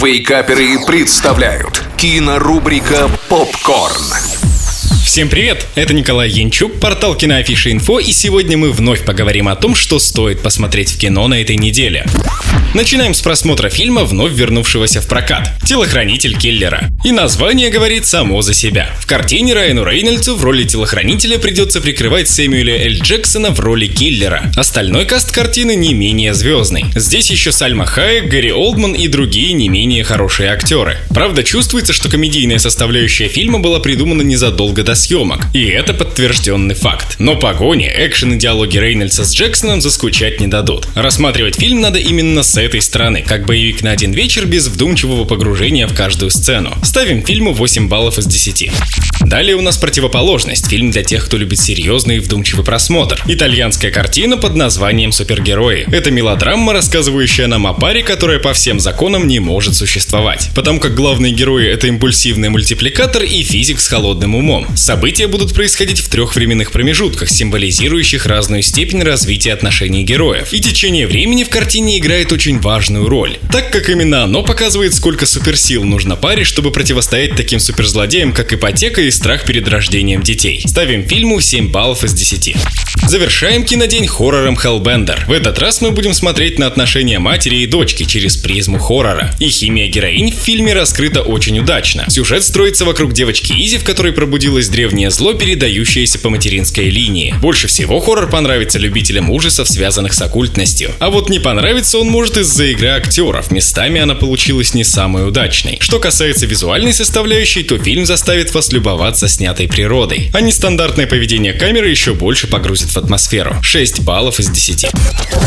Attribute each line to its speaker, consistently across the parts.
Speaker 1: Вейкаперы представляют кинорубрика «Попкорн».
Speaker 2: Всем привет! Это Николай Янчук, портал Киноафиша Инфо, и сегодня мы вновь поговорим о том, что стоит посмотреть в кино на этой неделе. Начинаем с просмотра фильма, вновь вернувшегося в прокат «Телохранитель киллера». И название говорит само за себя. В картине Райану Рейнольдсу в роли телохранителя придется прикрывать Сэмюэля Эль Джексона в роли киллера. Остальной каст картины не менее звездный. Здесь еще Сальма Хайек, Гэри Олдман и другие не менее хорошие актеры. Правда, чувствуется, что комедийная составляющая фильма была придумана незадолго до съемок. И это подтвержденный факт. Но погони, экшен и диалоги Рейнольдса с Джексоном заскучать не дадут. Рассматривать фильм надо именно с этой стороны, как боевик на один вечер без вдумчивого погружения в каждую сцену. Ставим фильму 8 баллов из 10. Далее у нас противоположность, фильм для тех, кто любит серьезный и вдумчивый просмотр. Итальянская картина под названием «Супергерои». Это мелодрама, рассказывающая нам о паре, которая по всем законам не может существовать. Потому как главные герои — это импульсивный мультипликатор и физик с холодным умом. События будут происходить в трех временных промежутках, символизирующих разную степень развития отношений героев. И течение времени в картине играет очень важную роль, так как именно оно показывает, сколько суперсил нужно паре, чтобы противостоять таким суперзлодеям, как ипотека и страх перед рождением детей. Ставим фильму 7 баллов из 10. Завершаем кинодень хоррором Hellbender. В этот раз мы будем смотреть на отношения матери и дочки через призму хоррора. И химия героинь в фильме раскрыта очень удачно. Сюжет строится вокруг девочки Изи, в которой пробудилось древнее зло, передающееся по материнской линии. Больше всего хоррор понравится любителям ужасов, связанных с оккультностью. А вот не понравится он может из-за игры актеров. Местами она получилась не самой удачной. Что касается визуальной составляющей, то фильм заставит вас любоваться снятой природой. А нестандартное поведение камеры еще больше погрузит в атмосферу. 6 баллов из 10.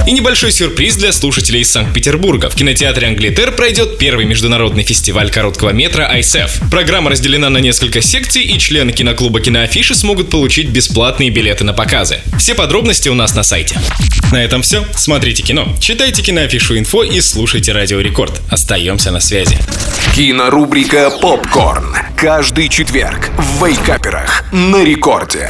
Speaker 2: И небольшой сюрприз для слушателей из Санкт-Петербурга. В кинотеатре Англитер пройдет первый международный фестиваль короткого метра ISEF. Программа разделена на несколько секций, и члены киноклуба Киноафиши смогут получить бесплатные билеты на показы. Все подробности у нас на сайте. На этом все. Смотрите кино, читайте киноафишу инфо и слушайте Радио Рекорд. Остаемся на связи.
Speaker 1: Кинорубрика «Попкорн». Каждый четверг в Вейкаперах на рекорде.